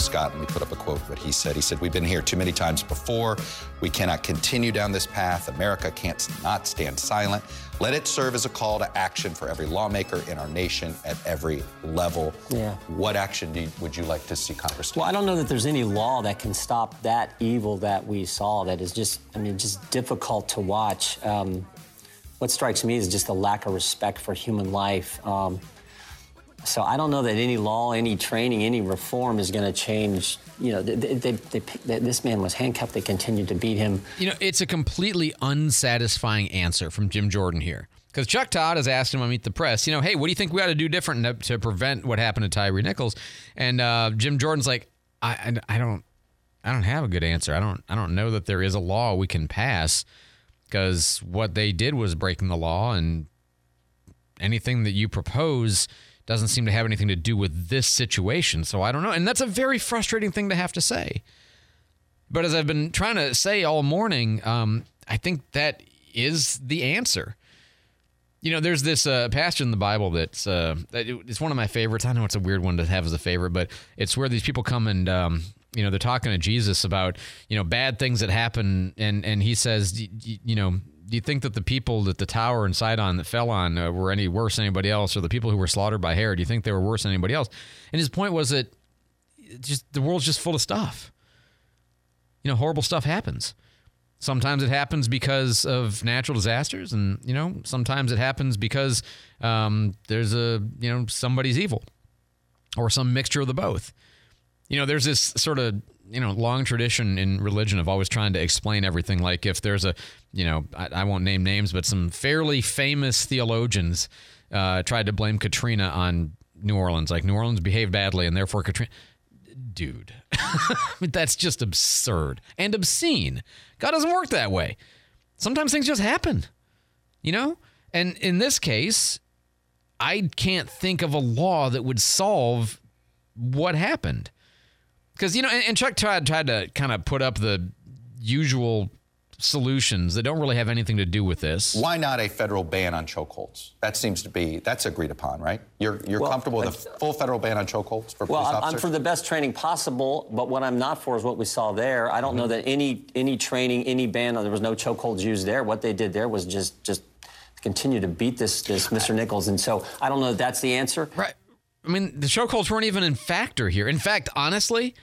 Scott, let me put up a quote what he said. He said, We've been here too many times before. We cannot continue down this path. America can't not stand silent. Let it serve as a call to action for every lawmaker in our nation at every level. Yeah. What action do you, would you like to see Congress take? Well, I don't know that there's any law that can stop that evil that we saw. That is just, I mean, just difficult to watch. Um, what strikes me is just the lack of respect for human life. Um, so I don't know that any law, any training, any reform is going to change. You know, they, they, they, they, this man was handcuffed. They continued to beat him. You know, it's a completely unsatisfying answer from Jim Jordan here. Because Chuck Todd has asked him on Meet the Press, you know, hey, what do you think we ought to do different to, to prevent what happened to Tyree Nichols? And uh, Jim Jordan's like, I, I, I don't, I don't have a good answer. I don't, I don't know that there is a law we can pass because what they did was breaking the law, and anything that you propose doesn't seem to have anything to do with this situation. So I don't know. And that's a very frustrating thing to have to say. But as I've been trying to say all morning, um, I think that is the answer. You know, there's this uh, passage in the Bible that's uh, it's one of my favorites. I know it's a weird one to have as a favorite, but it's where these people come and um, you know they're talking to Jesus about you know bad things that happen, and and he says, you know, do you think that the people that the tower and Siloam that fell on uh, were any worse than anybody else, or the people who were slaughtered by Herod? Do you think they were worse than anybody else? And his point was that just the world's just full of stuff. You know, horrible stuff happens. Sometimes it happens because of natural disasters, and you know, sometimes it happens because um, there's a you know somebody's evil, or some mixture of the both. You know, there's this sort of you know long tradition in religion of always trying to explain everything. Like if there's a you know I, I won't name names, but some fairly famous theologians uh, tried to blame Katrina on New Orleans. Like New Orleans behaved badly, and therefore Katrina. Dude, that's just absurd and obscene. God doesn't work that way. Sometimes things just happen, you know? And in this case, I can't think of a law that would solve what happened. Because, you know, and, and Chuck tried, tried to kind of put up the usual solutions that don't really have anything to do with this. Why not a federal ban on chokeholds? That seems to be that's agreed upon, right? You're you're Well, comfortable with a full federal ban on chokeholds for Well, police I'm, I'm for the best training possible, but what I'm not for is what we saw there. I don't know mm-hmm. that any any training, any ban, there was no chokeholds used there. What they did there was just just continue to beat this this Mr. Nichols, and so I don't know that that's the answer. Right. I mean, the chokeholds weren't even in factor here. In fact, honestly,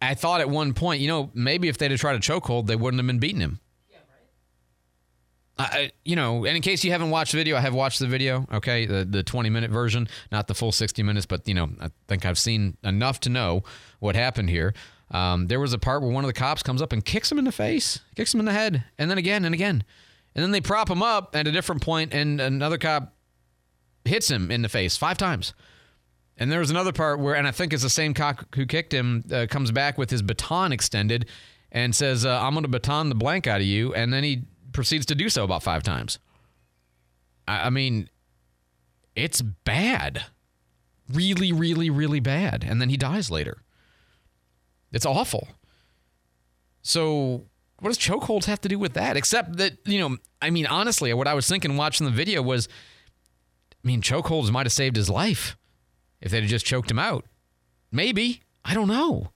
I thought at one point, you know, maybe if they'd have tried a chokehold, they wouldn't have been beating him. Yeah, right. I, you know, and in case you haven't watched the video, I have watched the video. Okay, the the 20 minute version, not the full 60 minutes, but you know, I think I've seen enough to know what happened here. Um, there was a part where one of the cops comes up and kicks him in the face, kicks him in the head, and then again and again, and then they prop him up at a different point, and another cop hits him in the face five times. And there was another part where, and I think it's the same cock who kicked him, uh, comes back with his baton extended and says, uh, I'm going to baton the blank out of you. And then he proceeds to do so about five times. I, I mean, it's bad. Really, really, really bad. And then he dies later. It's awful. So, what does chokeholds have to do with that? Except that, you know, I mean, honestly, what I was thinking watching the video was, I mean, chokeholds might have saved his life if they'd have just choked him out. Maybe. I don't know.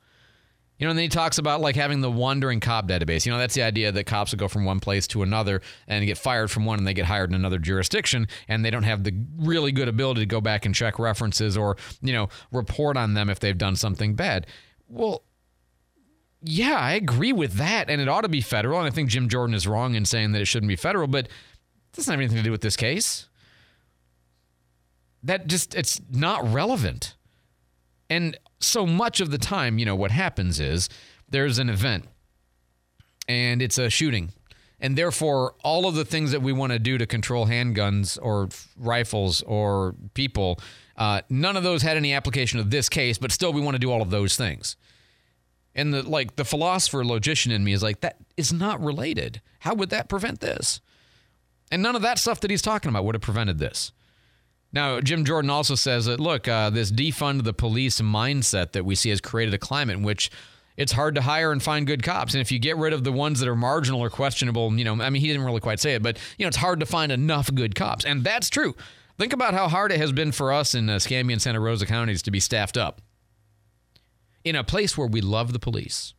You know, and then he talks about like having the wandering cop database. You know, that's the idea that cops will go from one place to another and get fired from one and they get hired in another jurisdiction and they don't have the really good ability to go back and check references or, you know, report on them if they've done something bad. Well, yeah, I agree with that. And it ought to be federal. And I think Jim Jordan is wrong in saying that it shouldn't be federal, but it doesn't have anything to do with this case that just it's not relevant. And so much of the time, you know, what happens is there's an event and it's a shooting. And therefore, all of the things that we want to do to control handguns or rifles or people, uh, none of those had any application of this case, but still we want to do all of those things. And the like the philosopher logician in me is like, that is not related. How would that prevent this? And none of that stuff that he's talking about would have prevented this. Now, Jim Jordan also says that look, uh, this defund the police mindset that we see has created a climate in which it's hard to hire and find good cops. And if you get rid of the ones that are marginal or questionable, you know, I mean, he didn't really quite say it, but, you know, it's hard to find enough good cops. And that's true. Think about how hard it has been for us in uh, Escambia and Santa Rosa counties to be staffed up in a place where we love the police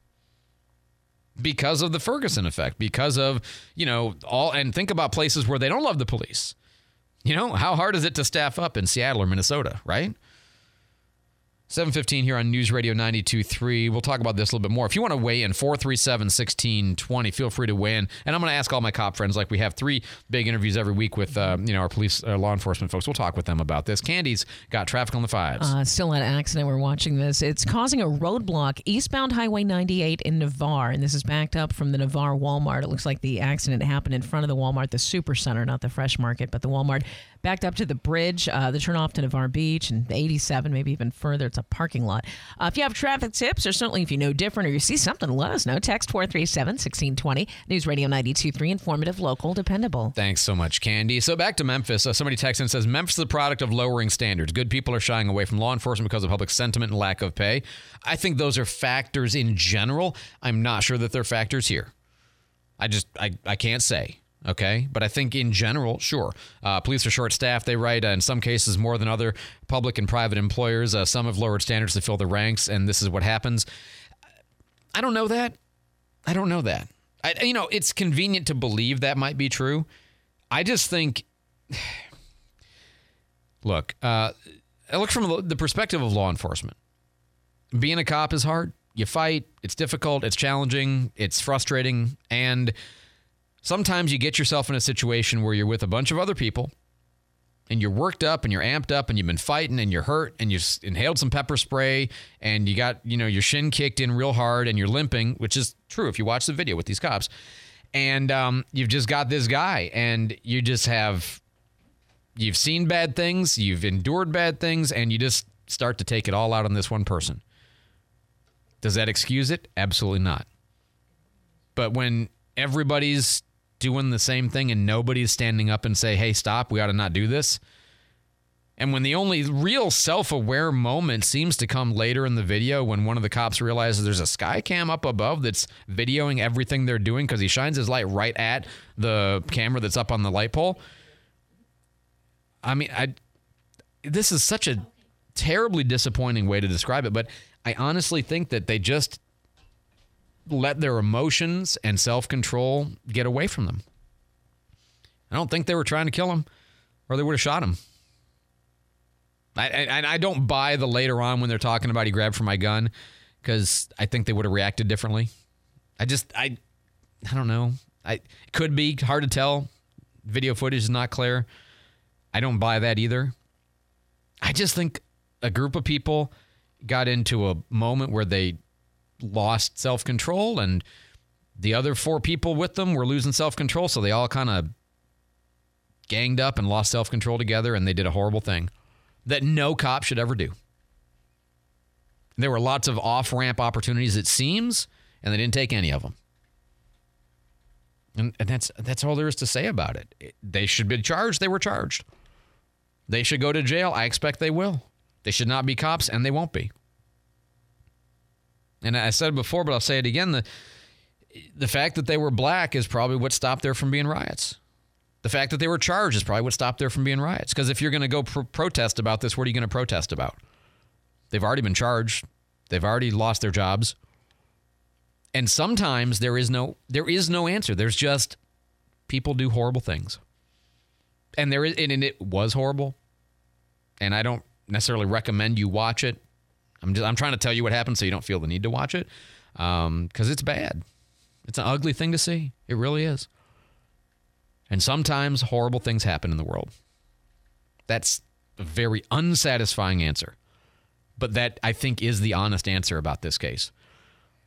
because of the Ferguson effect, because of, you know, all, and think about places where they don't love the police. You know, how hard is it to staff up in Seattle or Minnesota, right? 715 here on News Radio 92.3. We'll talk about this a little bit more. If you want to weigh in, 437 1620, feel free to weigh in. And I'm going to ask all my cop friends, like we have three big interviews every week with uh, you know our police, uh, law enforcement folks. We'll talk with them about this. Candy's got traffic on the fives. Uh, still an accident. We're watching this. It's causing a roadblock eastbound Highway 98 in Navarre. And this is backed up from the Navarre Walmart. It looks like the accident happened in front of the Walmart, the Super Center, not the Fresh Market, but the Walmart backed up to the bridge, uh, the turnoff to Navarre Beach and 87, maybe even further. It's a parking lot. Uh, if you have traffic tips, or certainly if you know different or you see something, let us know. Text 437 1620. News Radio 923, informative, local, dependable. Thanks so much, Candy. So back to Memphis. Uh, somebody texts and says Memphis is the product of lowering standards. Good people are shying away from law enforcement because of public sentiment and lack of pay. I think those are factors in general. I'm not sure that they're factors here. I just I, I can't say. Okay, but I think in general, sure. Uh, police are short staffed. They write uh, in some cases more than other public and private employers. Uh, some have lowered standards to fill the ranks, and this is what happens. I don't know that. I don't know that. I, you know, it's convenient to believe that might be true. I just think, look, uh, I look from the perspective of law enforcement. Being a cop is hard. You fight. It's difficult. It's challenging. It's frustrating, and sometimes you get yourself in a situation where you're with a bunch of other people and you're worked up and you're amped up and you've been fighting and you're hurt and you inhaled some pepper spray and you got, you know, your shin kicked in real hard and you're limping, which is true if you watch the video with these cops. And um, you've just got this guy and you just have, you've seen bad things, you've endured bad things, and you just start to take it all out on this one person. Does that excuse it? Absolutely not. But when everybody's doing the same thing and nobody's standing up and say, "Hey, stop, we ought to not do this." And when the only real self-aware moment seems to come later in the video when one of the cops realizes there's a sky cam up above that's videoing everything they're doing because he shines his light right at the camera that's up on the light pole. I mean, I this is such a terribly disappointing way to describe it, but I honestly think that they just let their emotions and self control get away from them. I don't think they were trying to kill him or they would have shot him. I, I, I don't buy the later on when they're talking about he grabbed for my gun because I think they would have reacted differently. I just, I, I don't know. I could be hard to tell. Video footage is not clear. I don't buy that either. I just think a group of people got into a moment where they lost self control, and the other four people with them were losing self control. So they all kind of ganged up and lost self control together, and they did a horrible thing that no cop should ever do. There were lots of off ramp opportunities, it seems, and they didn't take any of them. And, and that's that's all there is to say about it. it. They should be charged. They were charged. They should go to jail. I expect they will. They should not be cops, and they won't be. And I said before, but I'll say it again. The the fact that they were black is probably what stopped there from being riots. The fact that they were charged is probably what stopped there from being riots. Because if you're going to go pro- protest about this, what are you going to protest about? They've already been charged. They've already lost their jobs. And sometimes there is no there is no answer. There's just people do horrible things. And there is and it was horrible. And I don't necessarily recommend you watch it. I'm just I'm trying to tell you what happened so you don't feel the need to watch it because um, it's bad. It's an ugly thing to see. It really is. And sometimes horrible things happen in the world. That's a very unsatisfying answer, but that I think is the honest answer about this case.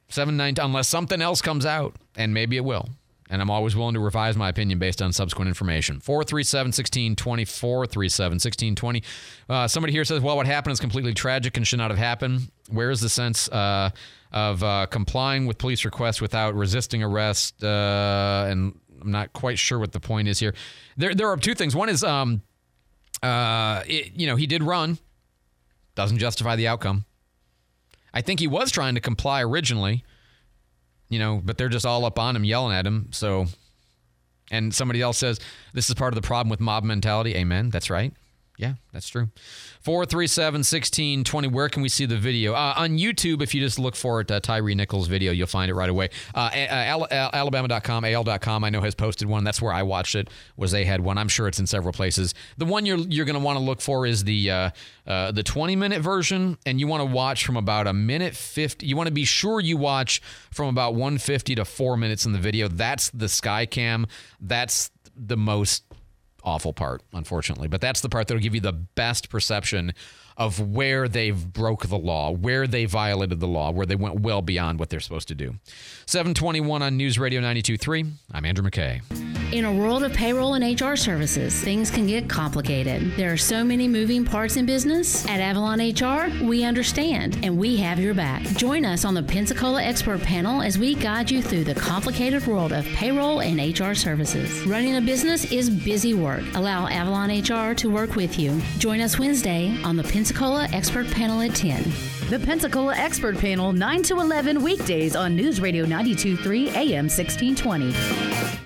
Seven nine, unless something else comes out, and maybe it will and I'm always willing to revise my opinion based on subsequent information. 437 1620, 437 1620. Uh, somebody here says, well, what happened is completely tragic and should not have happened. Where is the sense uh, of uh, complying with police requests without resisting arrest? Uh, and I'm not quite sure what the point is here. There, there are two things. One is, um, uh, it, you know, he did run, doesn't justify the outcome. I think he was trying to comply originally, you know, but they're just all up on him, yelling at him. So, and somebody else says this is part of the problem with mob mentality. Amen. That's right. Yeah, that's true. 437 1620. Where can we see the video? Uh, on YouTube, if you just look for it, uh, Tyree Nichols video, you'll find it right away. Uh, Al- Al- Alabama.com, AL.com, I know has posted one. That's where I watched it, was they had one. I'm sure it's in several places. The one you're you're going to want to look for is the uh, uh, the 20 minute version, and you want to watch from about a minute 50. You want to be sure you watch from about 150 to four minutes in the video. That's the Skycam. That's the most awful part, unfortunately. But that's the part that'll give you the best perception of where they've broke the law, where they violated the law, where they went well beyond what they're supposed to do. 721 on News Radio 92.3. I'm Andrew McKay. In a world of payroll and HR services, things can get complicated. There are so many moving parts in business. At Avalon HR, we understand and we have your back. Join us on the Pensacola Expert Panel as we guide you through the complicated world of payroll and HR services. Running a business is busy work. Allow Avalon HR to work with you. Join us Wednesday on the Pensacola Expert Panel at 10. The Pensacola Expert Panel, 9 to 11 weekdays on News Radio 923 AM 1620.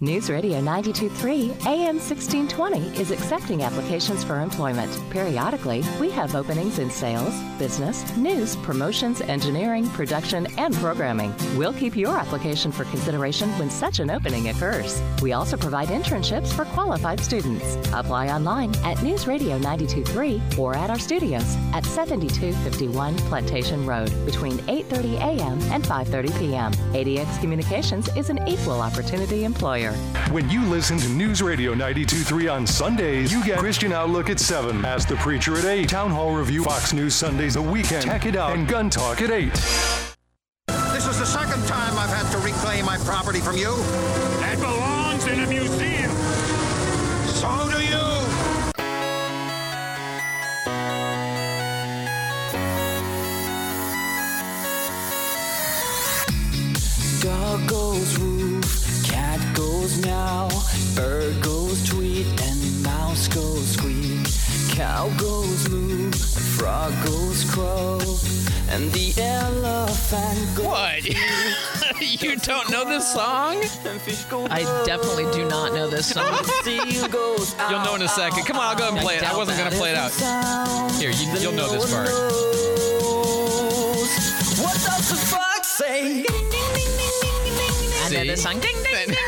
News Radio 923 AM 1620 is accepting applications for employment. Periodically, we have openings in sales, business, news, promotions, engineering, production, and programming. We'll keep your application for consideration when such an opening occurs. We also provide internships for qualified students. Apply online at News Radio 923 or at our studios at 7251 Plantation Road between 8:30 a.m. and 5:30 p.m. ADX Communications is an equal opportunity employer. When you listen to News Radio 92.3 on Sundays, you get Christian Outlook at 7, Ask the Preacher at 8, Town Hall Review, Fox News Sundays the weekend, Check It Out, and Gun Talk at 8. This is the second time I've had to reclaim my property from you. Don't know this song? I definitely do not know this song. You'll know in a second. Come on, I'll go and play it. I wasn't going to play it out. Here, you, you'll know this part. What does the fox say? I know this song. Ding, ding, ding, ding, ding,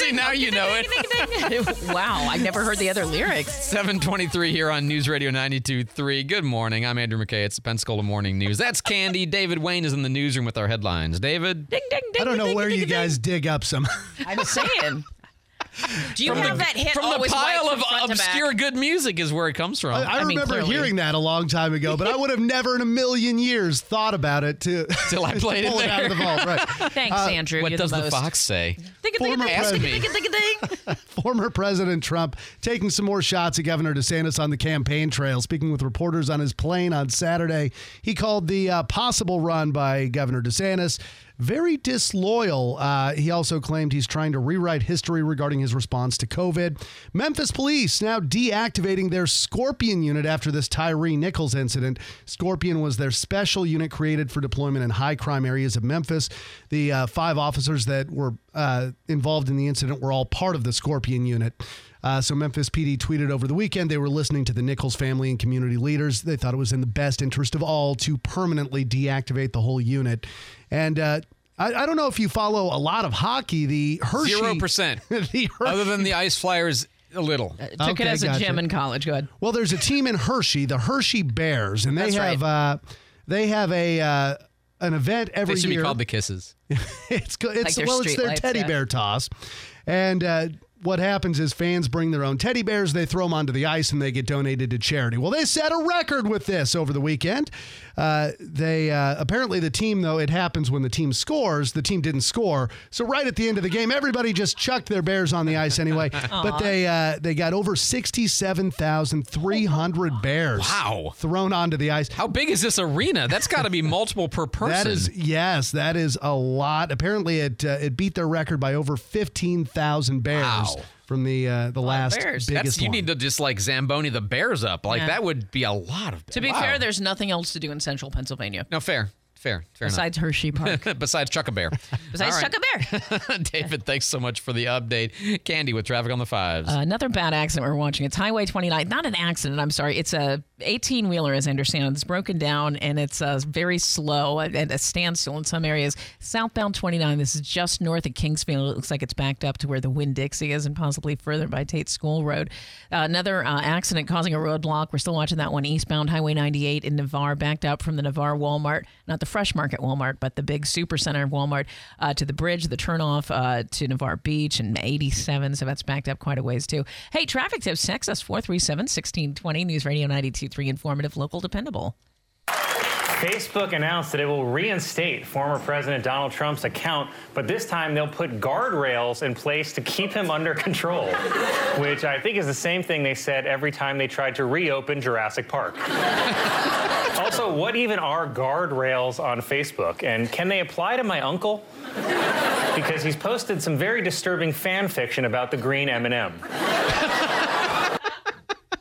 See, now you know it. it. wow, I never heard the other lyrics. 723 here on News Radio 92.3. Good morning. I'm Andrew McKay. It's the Pensacola Morning News. That's Candy. David Wayne is in the newsroom with our headlines. David? Ding, ding, ding. I don't know ding, where ding, you ding, guys dig up some. I'm saying. Do you From have the, that hit from the pile of from obscure good music is where it comes from. I, I I remember clearly. hearing that a long time ago, but I would have never in a million years thought about it to Till I played it pull it out of the there. vault. Right. Thanks, Andrew. what does the, the, fox say? Ding, ding, Former ding. Former President Trump taking some more shots at Governor DeSantis on the campaign trail. Speaking with reporters on his plane on Saturday, he called the uh, possible run by Governor DeSantis very disloyal. Uh, he also claimed he's trying to rewrite history regarding his response to COVID. Memphis police now deactivating their Scorpion unit after this Tyree Nichols incident. Scorpion was their special unit created for deployment in high crime areas of Memphis. The uh, five officers that were uh, involved in the incident were all part of the Scorpion unit. Uh, so Memphis PD tweeted over the weekend they were listening to the Nichols family and community leaders. They thought it was in the best interest of all to permanently deactivate the whole unit. And uh, I, I don't know if you follow a lot of hockey. The Hershey Zero percent. the Her- Other than the Ice Flyers, a little. Took it as a gotcha. gym in college. Go ahead. Well, there's a team in Hershey, the Hershey Bears, and they That's have uh, they have a uh, an event every They should year. be called the Kisses. it's go- it's their well, it's their lights, teddy yeah. bear toss, and uh, what happens is fans bring their own teddy bears, they throw them onto the ice, and they get donated to charity. Well, they set a record with this over the weekend. Uh, they uh, apparently the team though it happens when the team scores. The team didn't score, so right at the end of the game, everybody just chucked their bears on the ice anyway. but they uh, they got over sixty seven thousand three hundred bears. Wow. thrown onto the ice. How big is this arena? That's got to be multiple per person. That is yes, that is a lot. Apparently, it uh, it beat their record by over fifteen thousand bears Wow. From the uh, the last bears. biggest That's, you one. need to just like Zamboni the Bears up. Like Yeah. that would be a lot of. To be wow. fair, there's nothing else to do in central Pennsylvania no fair, fair, fair besides Hershey Park. Besides Chuck a Bear. Besides right. Chuck a Bear. David, thanks so much for the update. Candy with traffic on the fives. Uh, another bad accident we're watching. It's Highway 29. Not an accident, I'm sorry. It's a 18 wheeler, as I understand. it. It's broken down and it's uh, very slow at at a standstill in some areas. Southbound 29. This is just north of Kingsfield. It looks like it's backed up to where the Winn Dixie is and possibly further by Tate School Road. Uh, another uh, accident causing a roadblock. We're still watching that one eastbound Highway 98 in Navarre, backed up from the Navarre Walmart, not the Fresh Market Walmart, but the big super center of Walmart uh, to the bridge, the turnoff uh, to Navarre Beach and 87. So that's backed up quite a ways too. Hey, traffic tips, text us 437 1620, News Radio 923, informative, local, dependable. Facebook announced that it will reinstate former President Donald Trump's account, but this time they'll put guardrails in place to keep him under control, which I think is the same thing they said every time they tried to reopen Jurassic Park. also, what even are guardrails on Facebook, and can they apply to my uncle? Because he's posted some very disturbing fan fiction about the green M&M.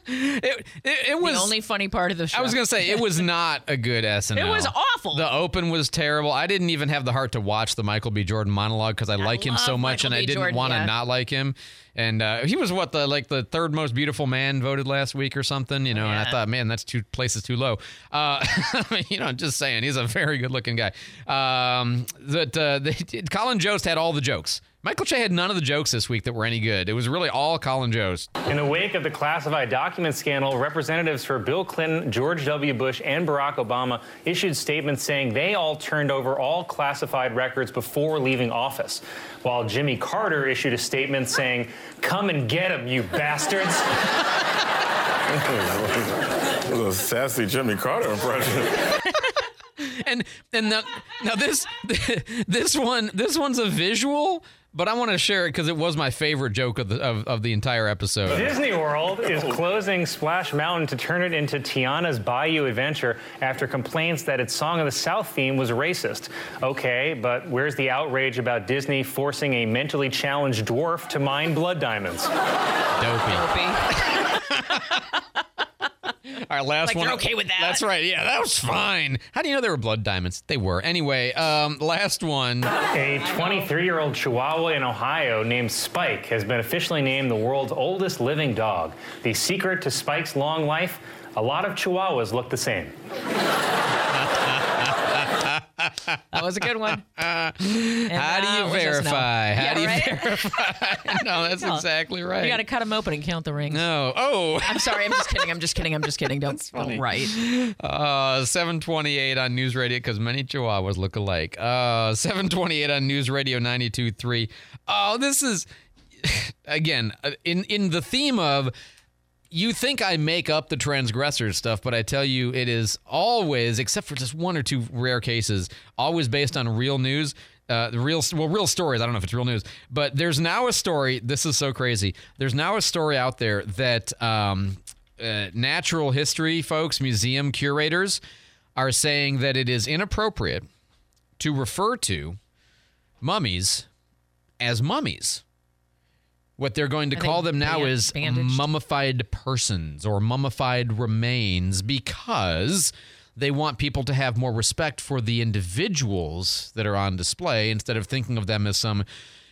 it, it, it was the only funny part of the show. I was gonna say it was not a good SNL. It was awful. The open was terrible. I didn't even have the heart to watch the Michael B. Jordan monologue because I, like him so much, Michael and I B. didn't want to yeah. not like him. And uh, he was what the like the third most beautiful man voted last week or something, you know. And I thought, man, that's two places too low. Uh, I mean, you know, just saying, he's a very good looking guy. Um, that uh, they, Colin Jost had all the jokes. Michael Che had none of the jokes this week that were any good. It was really all Colin Jost. In the wake of the classified document scandal, representatives for Bill Clinton, George W. Bush, and Barack Obama issued statements saying they all turned over all classified records before leaving office. While Jimmy Carter issued a statement saying, Come and get 'em, you bastards. A little sassy Jimmy Carter impression. and and now, now this this one this one's a visual, but I want to share it because it was my favorite joke of the of, of the entire episode. Disney World is closing Splash Mountain to turn it into Tiana's Bayou Adventure after complaints that its Song of the South theme was racist. Okay, but where's the outrage about Disney forcing a mentally challenged dwarf to mine blood diamonds? All right, last Like, one. you're okay with that? That's right. Yeah, that was fine. How do you know they were blood diamonds? They were. Anyway, um, last one. A 23 year old Chihuahua in Ohio named Spike has been officially named the world's oldest living dog. The secret to Spike's long life? A lot of Chihuahuas look the same. That was a good one. How do uh, you SNL? verify? How Yeah, do you right? verify? no, that's No. exactly right. You got to cut them open and count the rings. No. Oh. I'm sorry. I'm just kidding. I'm just kidding. I'm just kidding. Don't. Don't right. Uh, 728 on News Radio because many Chihuahuas look alike. Uh, 728 on News Radio 92.3. Oh, this is again uh, in in the theme of you think I make up the transgressors stuff, but I tell you it is always, except for just one or two rare cases, always based on real news. Uh, the real well, real stories. I don't know if it's real news, but there's now a story. This is so crazy. There's now a story out there that um, uh, natural history folks, museum curators, are saying that it is inappropriate to refer to mummies as mummies. What they're going to Are call them now is bandaged? mummified persons or mummified remains because they want people to have more respect for the individuals that are on display instead of thinking of them as some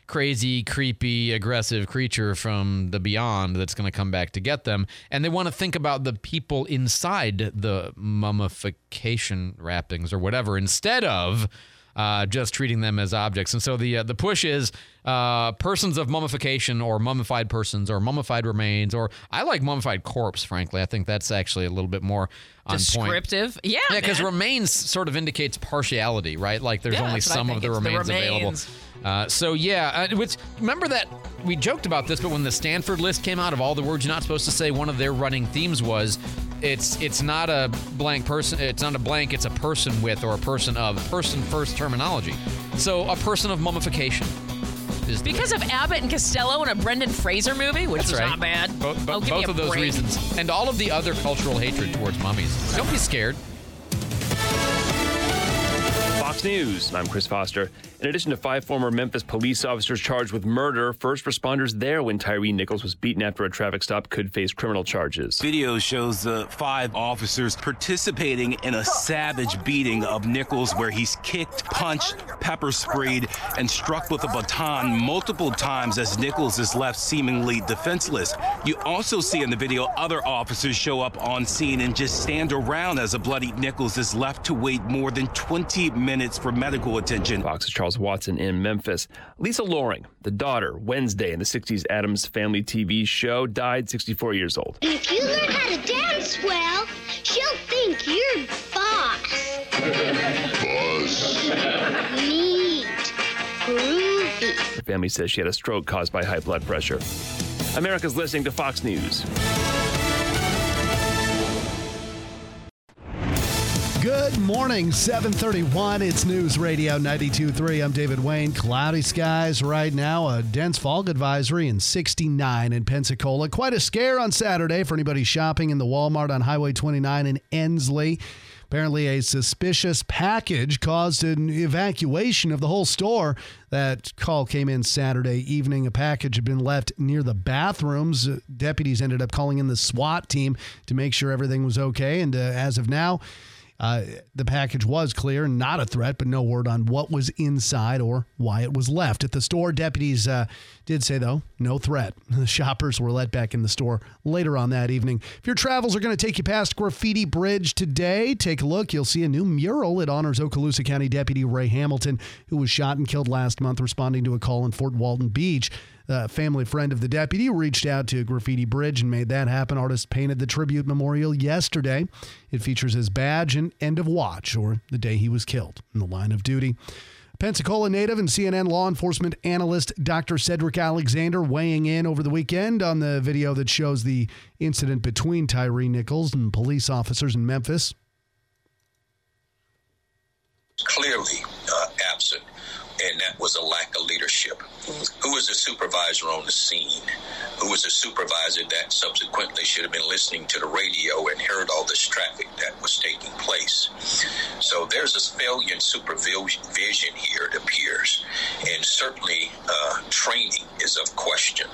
crazy, creepy, aggressive creature from the beyond that's going to come back to get them. And they want to think about the people inside the mummification wrappings or whatever instead of uh, just treating them as objects. And so the uh, the push is uh, persons of mummification or mummified persons or mummified remains or I like mummified corpse. Frankly, I think that's actually a little bit more on point. Descriptive. Yeah. Yeah, because remains sort of indicates partiality, right? Like there's Yeah, only that's what I some of the It's the remains, available. Uh, so yeah, uh, which remember that we joked about this, but when the Stanford list came out of all the words you're not supposed to say, one of their running themes was it's it's not a blank person, it's not a blank, it's a person with or a person of person first terminology. So a person of mummification. Is Because of Abbott and Costello in a Brendan Fraser movie, which That's is right. not bad. Bo- bo- Oh, both of those break. reasons, and all of the other cultural hatred towards mummies. Don't be scared. News. I'm Chris Foster. In addition to five former Memphis police officers charged with murder, first responders there when Tyree Nichols was beaten after a traffic stop could face criminal charges. Video shows the five officers participating in a savage beating of Nichols where he's kicked, punched, pepper sprayed, and struck with a baton multiple times as Nichols is left seemingly defenseless. You also see in the video other officers show up on scene and just stand around as a bloodied Nichols is left to wait more than 20 minutes for medical attention. Fox's Charles Watson in Memphis. Lisa Loring, the daughter, Wednesday in the 60s Addams Family TV show, died 64 years old. If you learn how to dance well, she'll think you're boss. Boss. Neat. Groovy. Her family says she had a stroke caused by high blood pressure. America's listening to Fox News. Good morning, 731. It's News Radio 92.3. I'm David Wayne. Cloudy skies right now. A dense fog advisory in 69 in Pensacola. Quite a scare on Saturday for anybody shopping in the Walmart on Highway 29 in Ensley. Apparently, a suspicious package caused an evacuation of the whole store. That call came in Saturday evening. A package had been left near the bathrooms. Uh, Deputies ended up calling in the SWAT team to make sure everything was okay. And uh, as of now, uh, the package was clear, not a threat, but no word on what was inside or why it was left. At the store, deputies uh, did say, though, no threat. The shoppers were let back in the store later on that evening. If your travels are going to take you past Graffiti Bridge today, take a look. You'll see a new mural. It honors Okaloosa County Deputy Ray Hamilton, who was shot and killed last month responding to a call in Fort Walton Beach. A family friend of the deputy reached out to Graffiti Bridge and made that happen. Artist painted the tribute memorial yesterday. It features his badge and end of watch, or the day he was killed in the line of duty. Pensacola native and CNN law enforcement analyst Dr. Cedric Alexander weighing in over the weekend on the video that shows the incident between Tyree Nichols and police officers in Memphis. clearly uh, absent, and that was a lack of leadership. Who was the supervisor on the scene? Who was the supervisor that subsequently should have been listening to the radio and heard all this traffic that was taking place? So there's a failure in supervision here, it appears, and certainly uh, training is of question.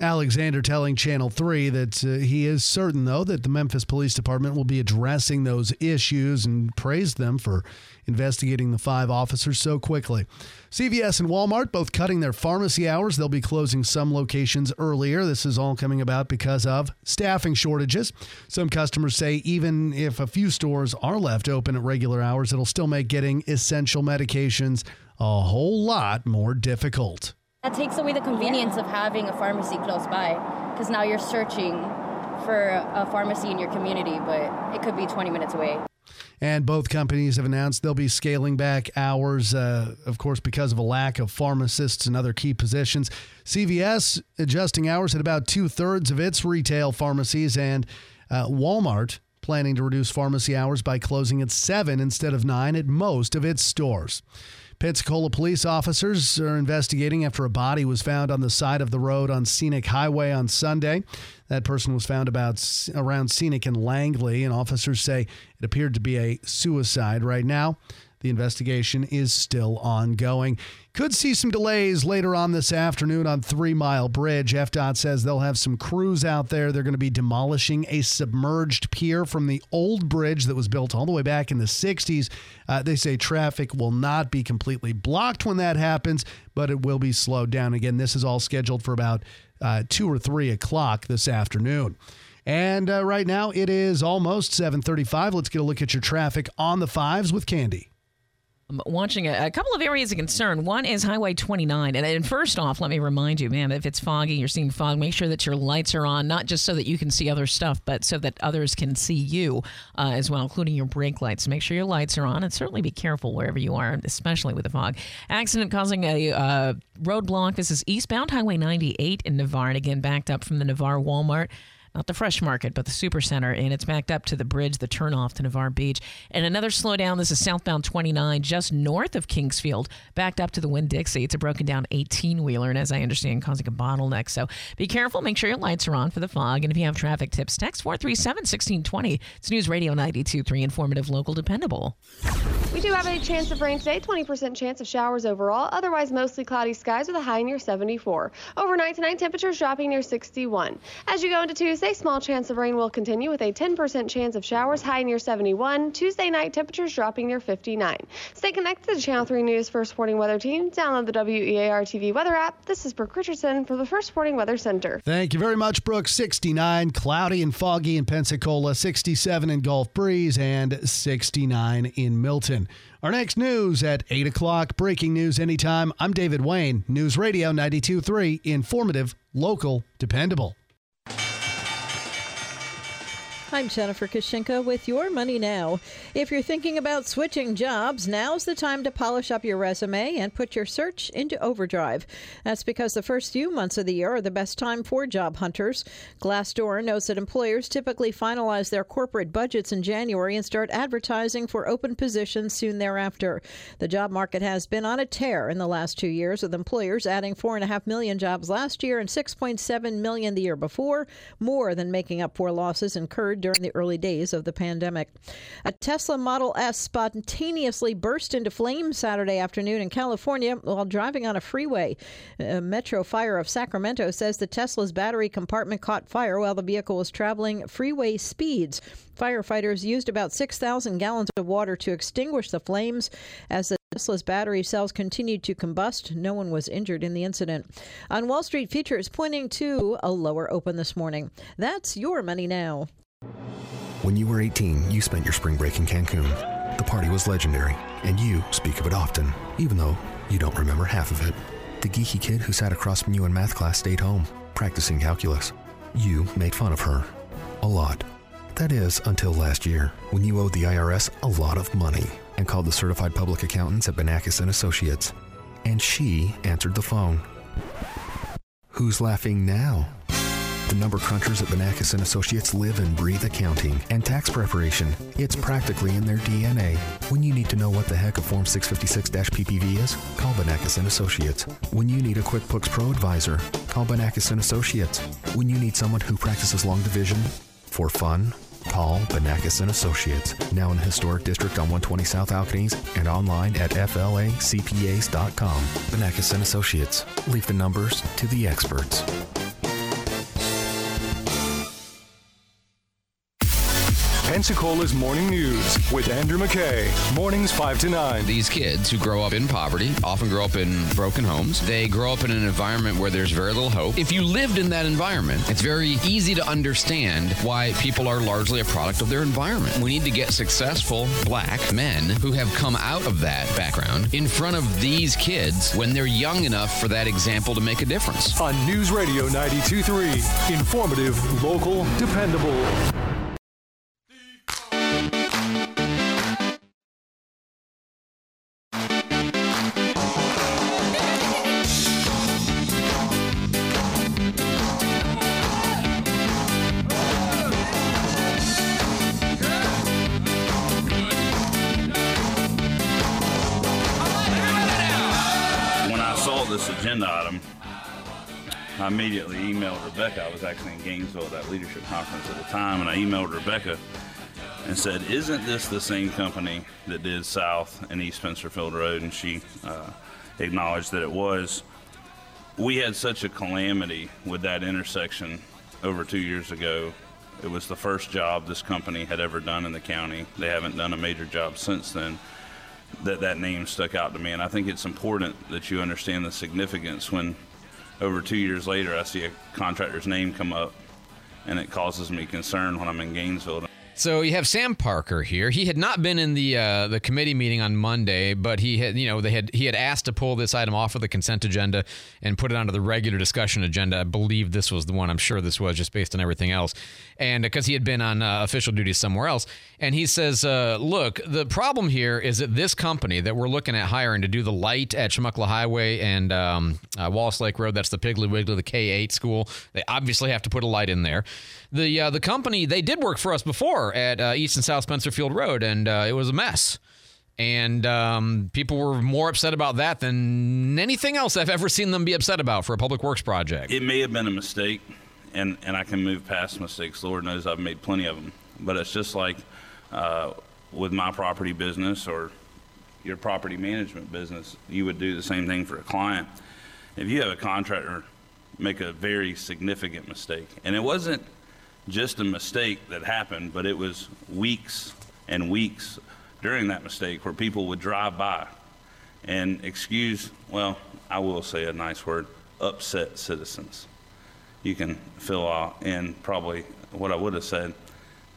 Alexander telling Channel 3 that uh, he is certain, though, that the Memphis Police Department will be addressing those issues and praised them for investigating the five officers so quickly. CVS and Walmart both cutting their pharmacy hours. They'll be closing some locations earlier. This is all coming about because of staffing shortages. Some customers say even if a few stores are left open at regular hours, it'll still make getting essential medications a whole lot more difficult. That takes away the convenience of having a pharmacy close by because now you're searching for a pharmacy in your community, but it could be 20 minutes away. And both companies have announced they'll be scaling back hours, uh, of course, because of a lack of pharmacists and other key positions. CVS adjusting hours at about two thirds of its retail pharmacies, and uh, Walmart planning to reduce pharmacy hours by closing at seven instead of nine at most of its stores. Pensacola police officers are investigating after a body was found on the side of the road on Scenic Highway on Sunday. That person was found about around Scenic and Langley, and officers say it appeared to be a suicide. Right now, the investigation is still ongoing. Could see some delays later on this afternoon on Three Mile Bridge. FDOT says they'll have some crews out there. They're going to be demolishing a submerged pier from the old bridge that was built all the way back in the 60s. Uh, they say traffic will not be completely blocked when that happens, but it will be slowed down. Again, this is all scheduled for about uh, 2 or 3 o'clock this afternoon. And uh, right now it is almost 7:35. Let's get a look at your traffic on the fives with Candy. Watching a, a couple of areas of concern. One is Highway 29. And, and first off, let me remind you, man, if it's foggy, you're seeing fog, make sure that your lights are on, not just so that you can see other stuff, but so that others can see you uh, as well, including your brake lights. Make sure your lights are on and certainly be careful wherever you are, especially with the fog. Accident causing a uh, roadblock. This is eastbound Highway 98 in Navarre, and again, backed up from the Navarre Walmart not the fresh market, but the super center, and it's backed up to the bridge, the turnoff to Navarre Beach. And another slowdown. This is southbound 29, just north of Kingsfield, backed up to the Winn Dixie. It's a broken down 18 wheeler, and as I understand, causing a bottleneck. So be careful. Make sure your lights are on for the fog. And if you have traffic tips, text 437 1620. It's News Radio 923, informative, local, dependable. We do have a chance of rain today, 20% chance of showers overall. Otherwise, mostly cloudy skies with a high near 74. Overnight tonight, temperatures dropping near 61. As you go into Tuesday, small chance of rain will continue with a 10% chance of showers, high near 71. Tuesday night, temperatures dropping near 59. Stay connected to Channel 3 News First Sporting Weather Team. Download the WEAR TV weather app. This is Brooke Richardson for the First Sporting Weather Center. Thank you very much, Brooke. 69, cloudy and foggy in Pensacola, 67 in Gulf Breeze, and 69 in Milton. Our next news at 8 o'clock. Breaking news anytime. I'm David Wayne, News Radio 92.3, informative, local, dependable. I'm Jennifer Kushinka with Your Money Now. If you're thinking about switching jobs, now's the time to polish up your resume and put your search into overdrive. That's because the first few months of the year are the best time for job hunters. Glassdoor knows that employers typically finalize their corporate budgets in January and start advertising for open positions soon thereafter. The job market has been on a tear in the last two years, with employers adding 4.5 million jobs last year and 6.7 million the year before, more than making up for losses incurred during the early days of the pandemic. A Tesla Model S spontaneously burst into flames Saturday afternoon in California while driving on a freeway. Uh, Metro Fire of Sacramento says the Tesla's battery compartment caught fire while the vehicle was traveling freeway speeds. Firefighters used about 6,000 gallons of water to extinguish the flames as the Tesla's battery cells continued to combust. No one was injured in the incident. On Wall Street, futures pointing to a lower open this morning. That's your money now. When you were 18, you spent your spring break in Cancun. The party was legendary, and you speak of it often, even though you don't remember half of it. The geeky kid who sat across from you in math class stayed home, practicing calculus. You made fun of her. A lot. That is, until last year, when you owed the IRS a lot of money and called the certified public accountants at Benakis and Associates. And she answered the phone. Who's laughing now? The number crunchers at Benakis and Associates live and breathe accounting and tax preparation. It's practically in their DNA. When you need to know what the heck a Form 656-PPV is, call Benakis and Associates. When you need a QuickBooks Pro advisor, call Benakis and Associates. When you need someone who practices long division for fun, call Benakis and Associates. Now in the historic district on 120 South Alcaniz and online at flacpas.com. Benakis and Associates. Leave the numbers to the experts. Pensacola's Morning News with Andrew McKay. Mornings 5 to 9. These kids who grow up in poverty often grow up in broken homes. They grow up in an environment where there's very little hope. If you lived in that environment, it's very easy to understand why people are largely a product of their environment. We need to get successful black men who have come out of that background in front of these kids when they're young enough for that example to make a difference. On News Radio 92.3. Informative, local, dependable. Rebecca. I was actually in Gainesville at that leadership conference at the time, and I emailed Rebecca and said, "Isn't this the same company that did South and East Spencerfield Road?" And she uh, acknowledged that it was. We had such a calamity with that intersection over two years ago. It was the first job this company had ever done in the county. They haven't done a major job since then. That that name stuck out to me, and I think it's important that you understand the significance when over two years later, I see a contractor's name come up, and it causes me concern when I'm in Gainesville. So you have Sam Parker here. He had not been in the uh, the committee meeting on Monday, but he had you know they had he had asked to pull this item off of the consent agenda and put it onto the regular discussion agenda. I believe this was the one. I'm sure this was just based on everything else, and because he had been on uh, official duty somewhere else. And he says, uh, "Look, the problem here is that this company that we're looking at hiring to do the light at Chumuckla Highway and um, uh, Wallace Lake Road, that's the Piggly Wiggly, the K8 school. They obviously have to put a light in there. The uh, the company they did work for us before at uh, East and South Spencerfield Road, and uh, it was a mess. And um, people were more upset about that than anything else I've ever seen them be upset about for a public works project. It may have been a mistake, and, and I can move past mistakes. Lord knows I've made plenty of them. But it's just like uh, with my property business or your property management business, you would do the same thing for a client. If you have a contractor make a very significant mistake, and it wasn't just a mistake that happened, but it was weeks and weeks during that mistake where people would drive by and excuse, well, I will say a nice word, upset citizens. You can fill out in probably what I would have said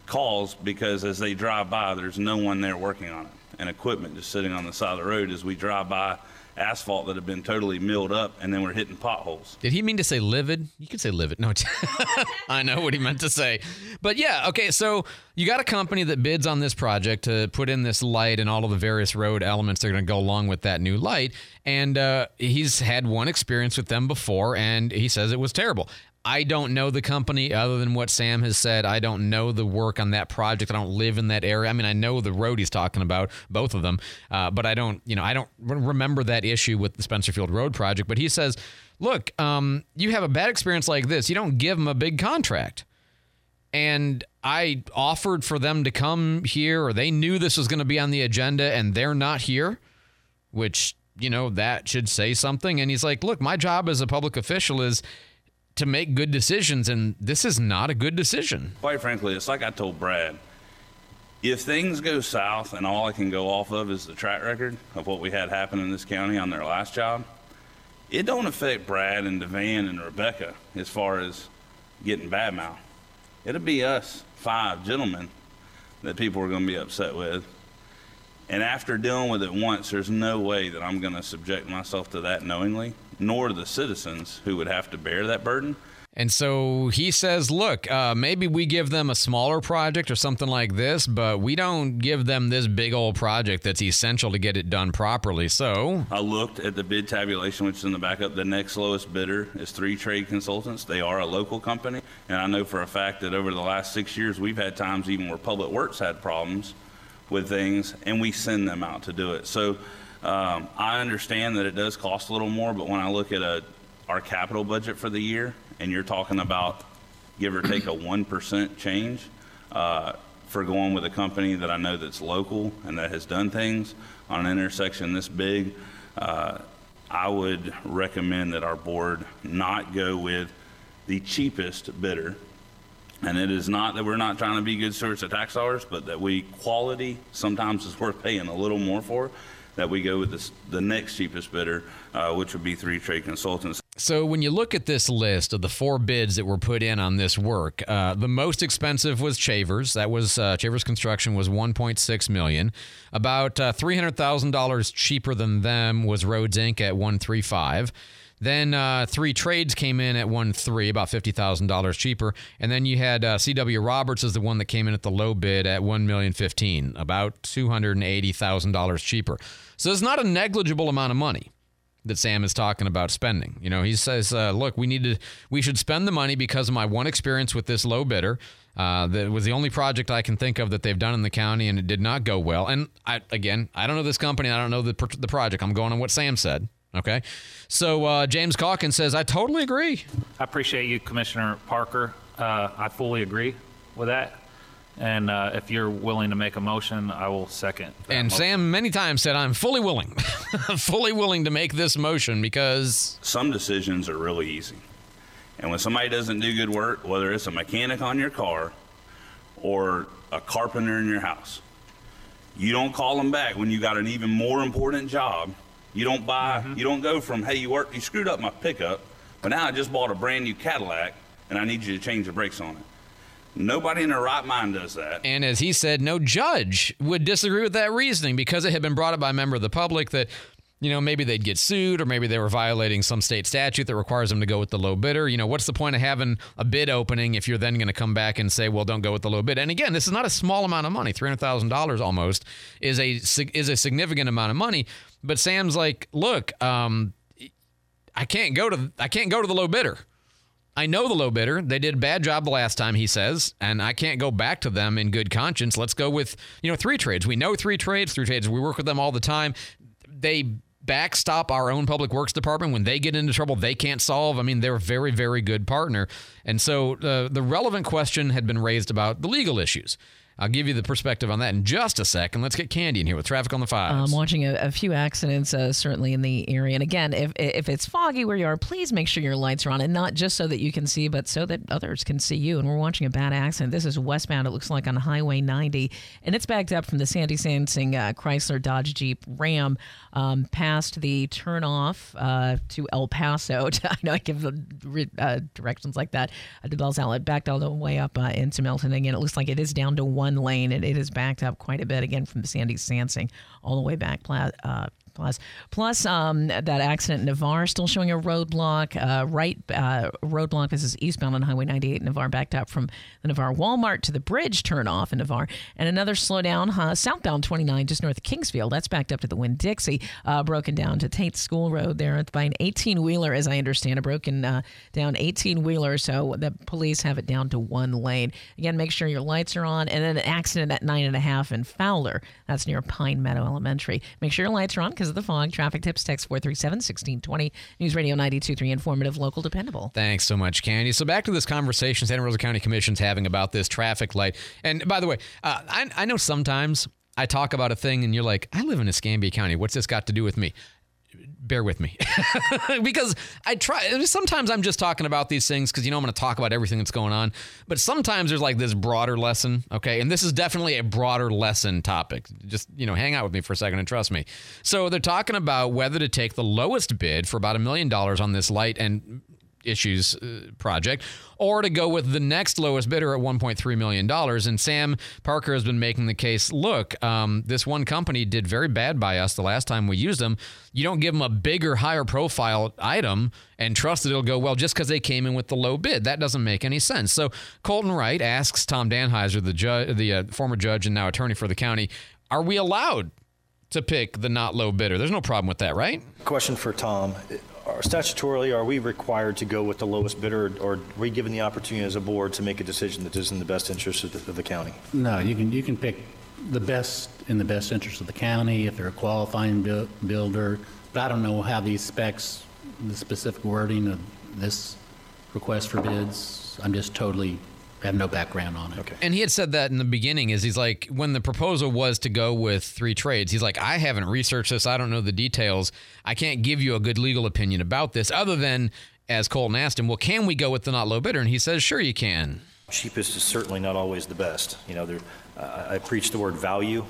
calls because as they drive by, there's no one there working on it and equipment just sitting on the side of the road as we drive by asphalt that had been totally milled up and then we're hitting potholes. Did he mean to say livid? You could say livid. No, I know what he meant to say. But yeah, okay, so you got a company that bids on this project to put in this light and all of the various road elements that are going to go along with that new light. And uh, he's had one experience with them before, and he says it was terrible. I don't know the company other than what Sam has said. I don't know the work on that project. I don't live in that area. I mean, I know the road he's talking about, both of them, uh, but I don't, you know, I don't remember that issue with the Spencerfield Road project. But he says, look, um, you have a bad experience like this. You don't give them a big contract. And I offered for them to come here, or they knew this was going to be on the agenda, and they're not here, which, you know, that should say something. And he's like, look, my job as a public official is to make good decisions, and this is not a good decision. Quite frankly, it's like I told Brad. If things go south and all I can go off of is the track record of what we had happen in this county on their last job, it don't affect Brad and Devan and Rebecca as far as getting bad mouth. It'll be us five gentlemen that people are going to be upset with. And after dealing with it once, there's no way that I'm going to subject myself to that knowingly nor the citizens who would have to bear that burden. And so he says, look, uh, maybe we give them a smaller project or something like this, but we don't give them this big old project that's essential to get it done properly. So I looked at the bid tabulation, which is in the backup. The next lowest bidder is Three Trade Consultants. They are a local company. And I know for a fact that over the last six years, we've had times even where Public Works had problems with things, and we send them out to do it. So um, I understand that it does cost a little more, but when I look at a, our capital budget for the year, and you're talking about give or take a 1% change uh, for going with a company that I know that's local and that has done things on an intersection this big, uh, I would recommend that our board not go with the cheapest bidder. And it is not that we're not trying to be good stewards of tax dollars, but that we quality sometimes is worth paying a little more for that we go with this, the next cheapest bidder, uh, which would be Three Trade Consultants. So when you look at this list of the four bids that were put in on this work, uh, the most expensive was Chavers. That was uh, Chavers Construction was 1.6 million. About uh, $300,000 cheaper than them was Roads Inc. at 135. Then uh, three trades came in at one three, about fifty thousand dollars cheaper, and then you had uh, C.W. Roberts as the one that came in at the low bid at one million fifteen, about two hundred and eighty thousand dollars cheaper. So it's not a negligible amount of money that Sam is talking about spending. You know, he says, uh, "Look, we need to, we should spend the money because of my one experience with this low bidder. Uh, that was the only project I can think of that they've done in the county, and it did not go well. And I, again, I don't know this company, I don't know the the project. I'm going on what Sam said. Okay. So uh, James Calkins says, I totally agree. I appreciate you, Commissioner Parker. Uh, I fully agree with that. And uh, if you're willing to make a motion, I will second. And motion. Sam many times said, I'm fully willing, fully willing to make this motion because. Some decisions are really easy. And when somebody doesn't do good work, whether it's a mechanic on your car or a carpenter in your house, you don't call them back when you got an even more important job you don't buy, mm-hmm. you don't go from, hey, you work, you screwed up my pickup, but now I just bought a brand new Cadillac and I need you to change the brakes on it. Nobody in their right mind does that. And as he said, no judge would disagree with that reasoning because it had been brought up by a member of the public that, you know, maybe they'd get sued or maybe they were violating some state statute that requires them to go with the low bidder. You know, what's the point of having a bid opening if you're then going to come back and say, well, don't go with the low bid? And again, this is not a small amount of money. $300,000 almost is a, is a significant amount of money. But Sam's like, look, um, I can't go to I can't go to the low bidder. I know the low bidder. They did a bad job the last time, he says, and I can't go back to them in good conscience. Let's go with, you know, three trades. We know three trades, three trades. We work with them all the time. They backstop our own public works department. When they get into trouble they can't solve. I mean they're a very very good partner. And so uh, the relevant question had been raised about the legal issues I'll give you the perspective on that in just a second. Let's get Candy in here with traffic on the five. I'm watching a, a few accidents, uh, certainly in the area. And again, if if it's foggy where you are, please make sure your lights are on, and not just so that you can see, but so that others can see you. And we're watching a bad accident. This is westbound. It looks like on Highway 90, and it's backed up from the Sandy Sansing uh, Chrysler Dodge Jeep Ram um, past the turnoff uh, to El Paso. I know I give uh, directions like that uh, to Bell's Outlet, backed all the way up uh, into Milton. Again, it looks like it is down to one lane, and it is backed up quite a bit again from Sandy Sansing all the way back uh, Plus, plus um, that accident in Navarre still showing a roadblock. Uh, right uh, roadblock. This is eastbound on Highway 98 Navarre, backed up from the Navarre Walmart to the bridge turn off in Navarre, and another slowdown uh, southbound 29 just north of Kingsfield. That's backed up to the Winn Dixie, uh, broken down to Tate School Road there by an 18 wheeler, as I understand, a broken uh, down 18 wheeler. So the police have it down to one lane. Again, make sure your lights are on, and then an accident at nine and a half in Fowler. That's near Pine Meadow Elementary. Make sure your lights are on because of the fog. Traffic tips text 437 1620. News Radio 923, informative, local, dependable. Thanks so much, Candy. So back to this conversation Santa Rosa County Commission's having about this traffic light. And by the way, uh, I, I know sometimes I talk about a thing and you're like, I live in Escambia County. What's this got to do with me? Bear with me because I try. Sometimes I'm just talking about these things because you know I'm going to talk about everything that's going on. But sometimes there's like this broader lesson, okay? And this is definitely a broader lesson topic. Just you know, hang out with me for a second and trust me. So they're talking about whether to take the lowest bid for about a million dollars on this light and issues uh, project or to go with the next lowest bidder at $1.3 million. And Sam Parker has been making the case look, um, this one company did very bad by us the last time we used them. You don't give them a bigger, higher profile item and trust that it'll go well just because they came in with the low bid. That doesn't make any sense. So Colton Wright asks Tom Dannheisser, the, ju- the uh, former judge and now attorney for the county, are we allowed to pick the not low bidder? There's no problem with that, right? Question for Tom are statutorily, are we required to go with the lowest bidder, or are we given the opportunity as a board to make a decision that is in the best interest of the, of the county? No, you can you can pick the best in the best interest of the county if they're a qualifying bu- builder. But I don't know how these specs, the specific wording of this request for bids. I'm just totally I have no background on it. Okay. And he had said that in the beginning is he's like when the proposal was to go with three trades, he's like I haven't researched this, I don't know the details. I can't give you a good legal opinion about this other than as Colton asked him, well, can we go with the not low bidder? And he says, sure you can. Cheapest is certainly not always the best. You know, there, uh, I preach the word value,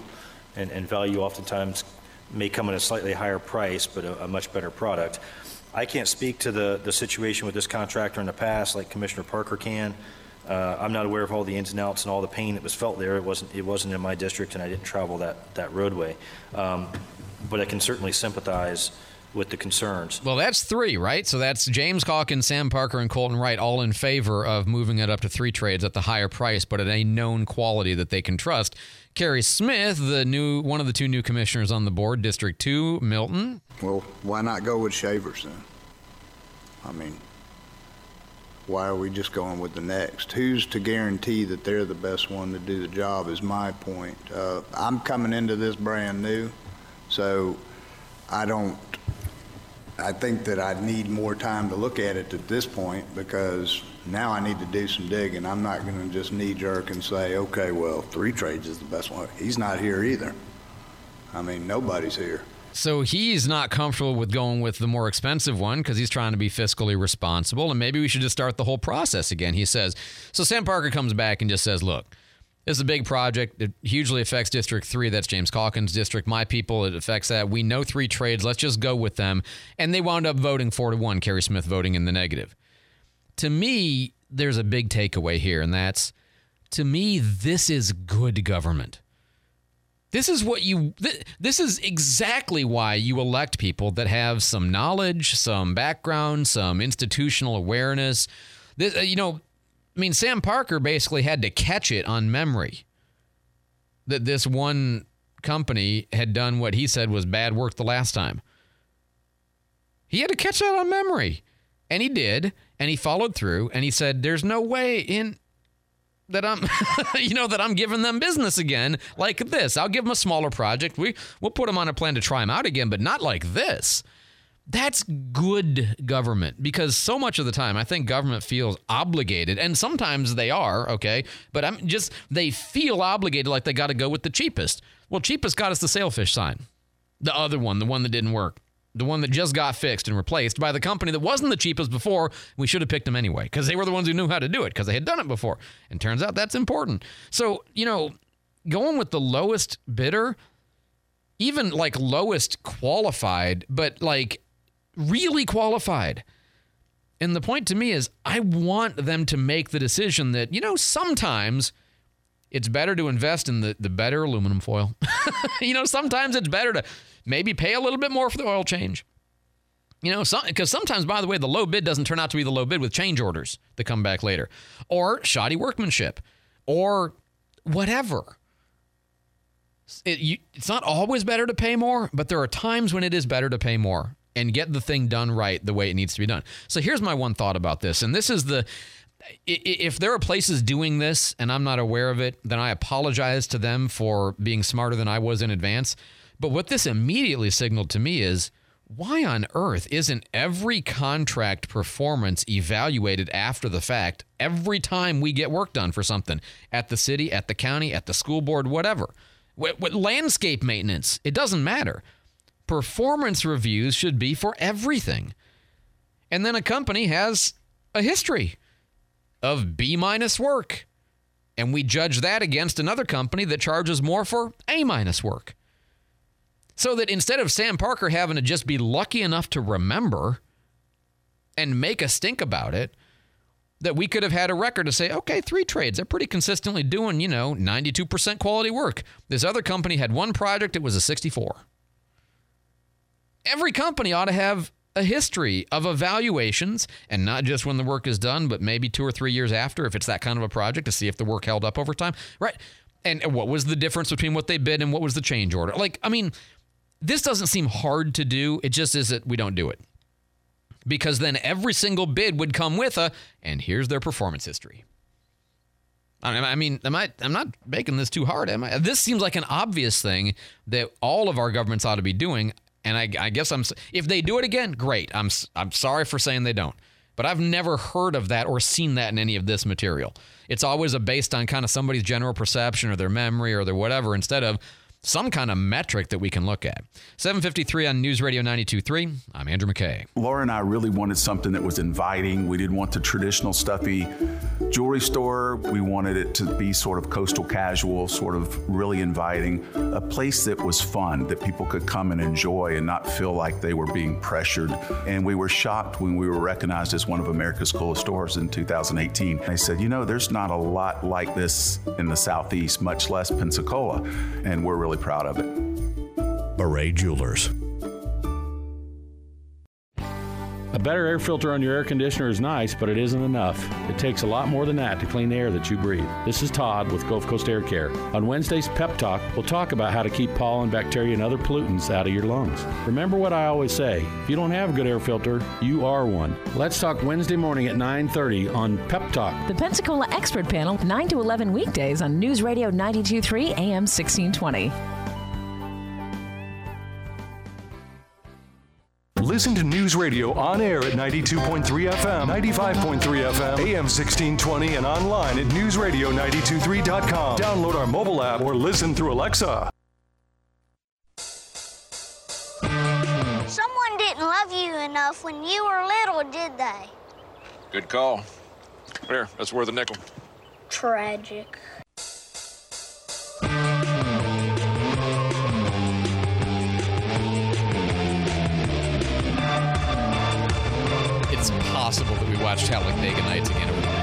and, and value oftentimes may come at a slightly higher price, but a, a much better product. I can't speak to the, the situation with this contractor in the past like Commissioner Parker can. Uh, I'm not aware of all the ins and outs and all the pain that was felt there. It wasn't, it wasn't in my district, and I didn't travel that, that roadway. Um, but I can certainly sympathize with the concerns. Well, that's three, right? So that's James Calkins, Sam Parker, and Colton Wright all in favor of moving it up to three trades at the higher price, but at a known quality that they can trust. Kerry Smith, the new one of the two new commissioners on the board, District Two, Milton. Well, why not go with Chavers then? I mean, why are we just going with the next? Who's to guarantee that they're the best one to do the job is my point. Uh, I'm coming into this brand new, so I don't, I think that I need more time to look at it at this point because now I need to do some digging. I'm not going to just knee jerk and say, okay, well, three trades is the best one. He's not here either. I mean, nobody's here. So he's not comfortable with going with the more expensive one because he's trying to be fiscally responsible. And maybe we should just start the whole process again, he says. So Sam Parker comes back and just says, look, this is a big project. It hugely affects District 3. That's James Calkins' district. My people, it affects that. We know three trades. Let's just go with them. And they wound up voting 4 to 1, Kerry Smith voting in the negative. To me, there's a big takeaway here, and that's to me, this is good government. This is what you, th- this is exactly why you elect people that have some knowledge, some background, some institutional awareness. This, uh, you know, I mean, Sam Parker basically had to catch it on memory that this one company had done what he said was bad work the last time. He had to catch that on memory. And he did. And he followed through. And he said, There's no way in that I'm, you know, that I'm giving them business again like this. I'll give them a smaller project. We we'll put them on a plan to try them out again, but not like this. That's good government because so much of the time I think government feels obligated, and sometimes they are okay. But I'm just they feel obligated like they got to go with the cheapest. Well, cheapest got us the sailfish sign, the other one, the one that didn't work the one that just got fixed and replaced by the company that wasn't the cheapest before. We should have picked them anyway because they were the ones who knew how to do it because they had done it before. And turns out that's important. So, you know, going with the lowest bidder, even like lowest qualified, but like really qualified. And the point to me is, I want them to make the decision that, you know, sometimes it's better to invest in the, the better aluminum foil. you know, sometimes it's better to maybe pay a little bit more for the oil change. You know, because some, sometimes, by the way, the low bid doesn't turn out to be the low bid with change orders that come back later, or shoddy workmanship, or whatever. It, you, it's not always better to pay more, but there are times when it is better to pay more and get the thing done right the way it needs to be done. So here's my one thought about this, and this is the if there are places doing this and I'm not aware of it, then I apologize to them for being smarter than I was in advance. But what this immediately signaled to me is why on earth isn't every contract performance evaluated after the fact every time we get work done for something at the city, at the county, at the school board, whatever? What, what landscape maintenance, it doesn't matter. Performance reviews should be for everything. And then a company has a history of B minus work. And we judge that against another company that charges more for A minus work. So that instead of Sam Parker having to just be lucky enough to remember and make a stink about it, that we could have had a record to say, okay, three trades, they're pretty consistently doing, you know, 92% quality work. This other company had one project, it was a 64. Every company ought to have a history of evaluations and not just when the work is done, but maybe two or three years after, if it's that kind of a project, to see if the work held up over time. Right. And what was the difference between what they bid and what was the change order? Like, I mean, this doesn't seem hard to do. It just is that we don't do it. Because then every single bid would come with a, and here's their performance history. I mean, am I? I'm not making this too hard, am I? This seems like an obvious thing that all of our governments ought to be doing. And I, I guess I'm. If they do it again, great. I'm. I'm sorry for saying they don't. But I've never heard of that or seen that in any of this material. It's always based on kind of somebody's general perception or their memory or their whatever, instead of some kind of metric that we can look at. 753 on News Radio 923. I'm Andrew McKay. Laura and I really wanted something that was inviting. We didn't want the traditional stuffy jewelry store. We wanted it to be sort of coastal casual, sort of really inviting, a place that was fun, that people could come and enjoy and not feel like they were being pressured. And we were shocked when we were recognized as one of America's coolest stores in 2018. They said, you know, there's not a lot like this in the Southeast, much less Pensacola. And we're really really proud of it. Beret Jewelers. A better air filter on your air conditioner is nice, but it isn't enough. It takes a lot more than that to clean the air that you breathe. This is Todd with Gulf Coast Air Care. On Wednesday's Pep Talk, we'll talk about how to keep pollen, bacteria, and other pollutants out of your lungs. Remember what I always say: if you don't have a good air filter, you are one. Let's talk Wednesday morning at 9:30 on Pep Talk. The Pensacola Expert Panel, 9 to 11 weekdays on News Radio 92.3 AM 1620. Listen to News Radio on air at 92.3 FM, 95.3 FM, AM 1620, and online at newsradio923.com. Download our mobile app or listen through Alexa. Someone didn't love you enough when you were little, did they? Good call. Here, that's worth a nickel. Tragic. Possible that we watched Talladega Nights again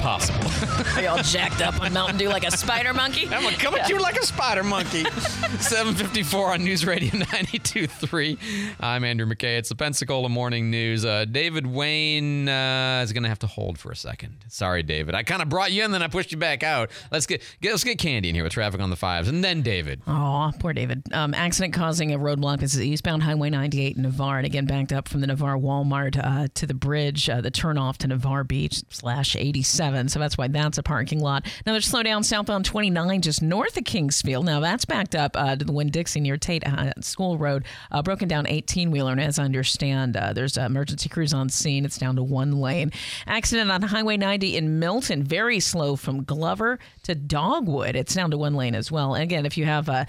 possible. Are you all jacked up on Mountain Dew like a spider monkey? I'm gonna come at you like a spider monkey. 754 on News Radio 92.3. I'm Andrew McKay. It's the Pensacola Morning News. Uh, David Wayne uh, is gonna have to hold for a second. Sorry, David. I kind of brought you in, then I pushed you back out. Let's get, get let's get Candy in here with traffic on the fives, and then David. Oh, poor David. Um, accident causing a roadblock. This is eastbound Highway 98 in Navarre, and again backed up from the Navarre Walmart uh, to the bridge, uh, the turnoff to Navarre Beach slash 87. So that's why that's a parking lot. Another slowdown southbound 29 just north of Kingsfield. Now that's backed up uh, to the Winn Dixie near Tate uh, School Road. Uh, broken down 18 wheeler, and as I understand, uh, there's emergency crews on scene. It's down to one lane. Accident on Highway 90 in Milton, very slow from Glover to Dogwood. It's down to one lane as well. And again, if you have a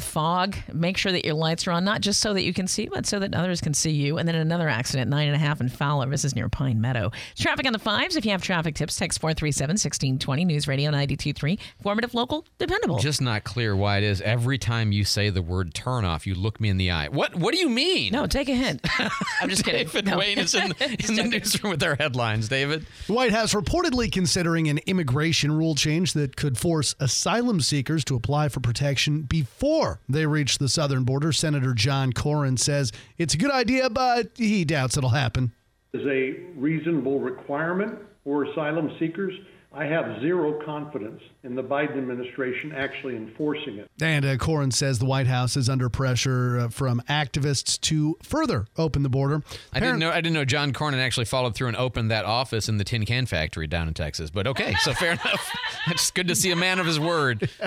fog, make sure that your lights are on, not just so that you can see, but so that others can see you. And then another accident, nine and a half in Fowler. This is near Pine Meadow. Traffic on the fives. If you have traffic tips, text 437 1620, News Radio 923. Formative, local, dependable. Just not clear why it is. Every time you say the word turn off, you look me in the eye. What What do you mean? No, take a hint. I'm just kidding. David No. Wayne is in, in the newsroom with our headlines. David. The White House reportedly considering an immigration rule change that could force asylum seekers to apply for protection before they reach the southern border. Senator John Cornyn says it's a good idea, but he doubts it'll happen. is a reasonable requirement for asylum seekers. I have zero confidence in the Biden administration actually enforcing it. And uh, Cornyn says the White House is under pressure uh, from activists to further open the border. I didn't know. I didn't know John Cornyn actually followed through and opened that office in the tin can factory down in Texas. But okay, so fair enough. It's good to see a man of his word.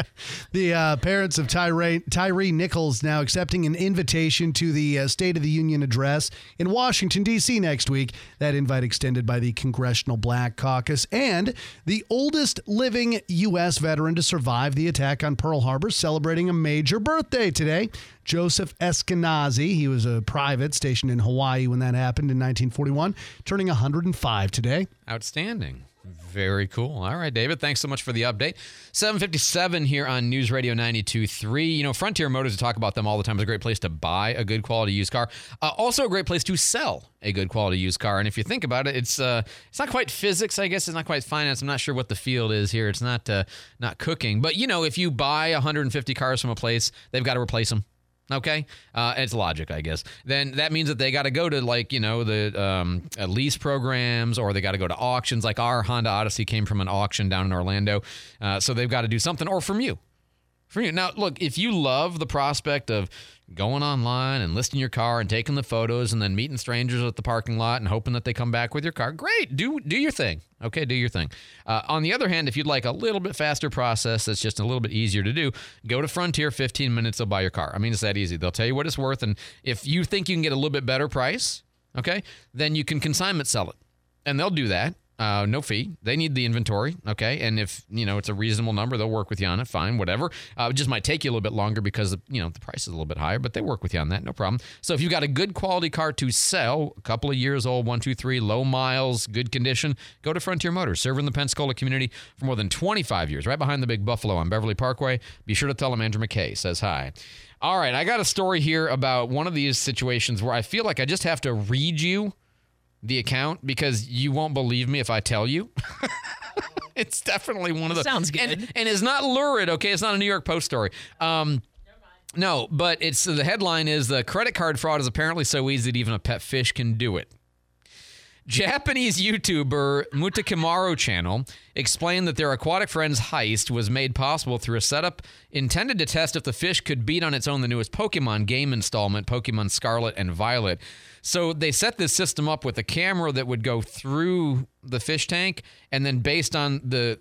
The uh, parents of Tyree, Tyree Nichols now accepting an invitation to the uh, State of the Union address in Washington, D.C. next week. That invite extended by the Congressional Black Caucus. And the oldest living U.S. veteran to survive the attack on Pearl Harbor celebrating a major birthday today. Joseph Eskenazi. He was a private stationed in Hawaii when that happened in 1941, turning 105 today. Outstanding. Very cool. All right, David. Thanks so much for the update. 757 here on News Radio 92.3. You know, Frontier Motors, we talk about them all the time. It's a great place to buy a good quality used car. Uh, also a great place to sell a good quality used car. And if you think about it, it's uh, it's not quite physics, I guess. It's not quite finance. I'm not sure what the field is here. It's not uh, not cooking. But, you know, if you buy 150 cars from a place, they've got to replace them. Okay, uh, it's logic, I guess. Then that means that they got to go to like you know the um, uh, lease programs, or they got to go to auctions. Like our Honda Odyssey came from an auction down in Orlando, uh, so they've got to do something. Or from you, from you. Now, look, if you love the prospect of going online and listing your car and taking the photos and then meeting strangers at the parking lot and hoping that they come back with your car, great. Do do your thing. Okay, do your thing. Uh, on the other hand, if you'd like a little bit faster process that's just a little bit easier to do, go to Frontier. 15 minutes, they'll buy your car. I mean, it's that easy. They'll tell you what it's worth, and if you think you can get a little bit better price, okay, then you can consignment sell it, and they'll do that. Uh, no fee. They need the inventory, okay? And if you know it's a reasonable number, they'll work with you on it. Fine, whatever. Uh, it just might take you a little bit longer because you know the price is a little bit higher, but they work with you on that. No problem. So if you've got a good quality car to sell, a couple of years old, one, two, three, low miles, good condition, go to Frontier Motors, serving the Pensacola community for more than 25 years, right behind the Big Buffalo on Beverly Parkway. Be sure to tell them Andrew McKay says hi. All right, I got a story here about one of these situations where I feel like I just have to read you the account because you won't believe me if I tell you. it's definitely one of the Sounds good. and, and it's not lurid. Okay, it's not a New York Post story. Um, no, but it's the headline is the credit card fraud is apparently so easy that even a pet fish can do it. Japanese YouTuber Mutekimaru channel explained that their aquatic friends heist was made possible through a setup intended to test if the fish could beat on its own the newest Pokemon game installment, Pokemon Scarlet and Violet. So they set this system up with a camera that would go through the fish tank, and then based on the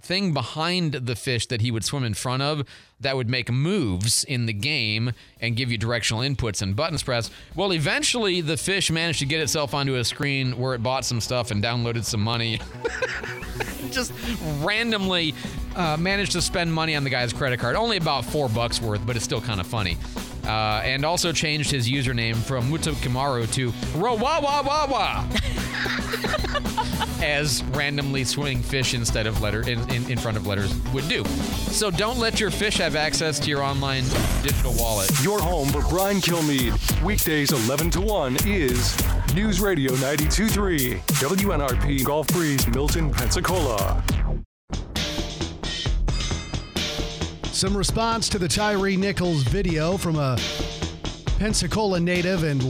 thing behind the fish that he would swim in front of that would make moves in the game and give you directional inputs and buttons pressed. Well, eventually the fish managed to get itself onto a screen where it bought some stuff and downloaded some money. Just randomly uh, managed to spend money on the guy's credit card. Only about four bucks worth, but it's still kind of funny. Uh, and also changed his username from Mutekimaru to Rowawawawa. as randomly swimming fish instead of letter in, in, in front of letters would do. So don't let your fish have access to your online digital wallet. Your home for Brian Kilmeade. Weekdays 11 to 1 is News Radio 92.3. WNRP Gulf Breeze, Milton, Pensacola. Some response to the Tyree Nichols video from a Pensacola native and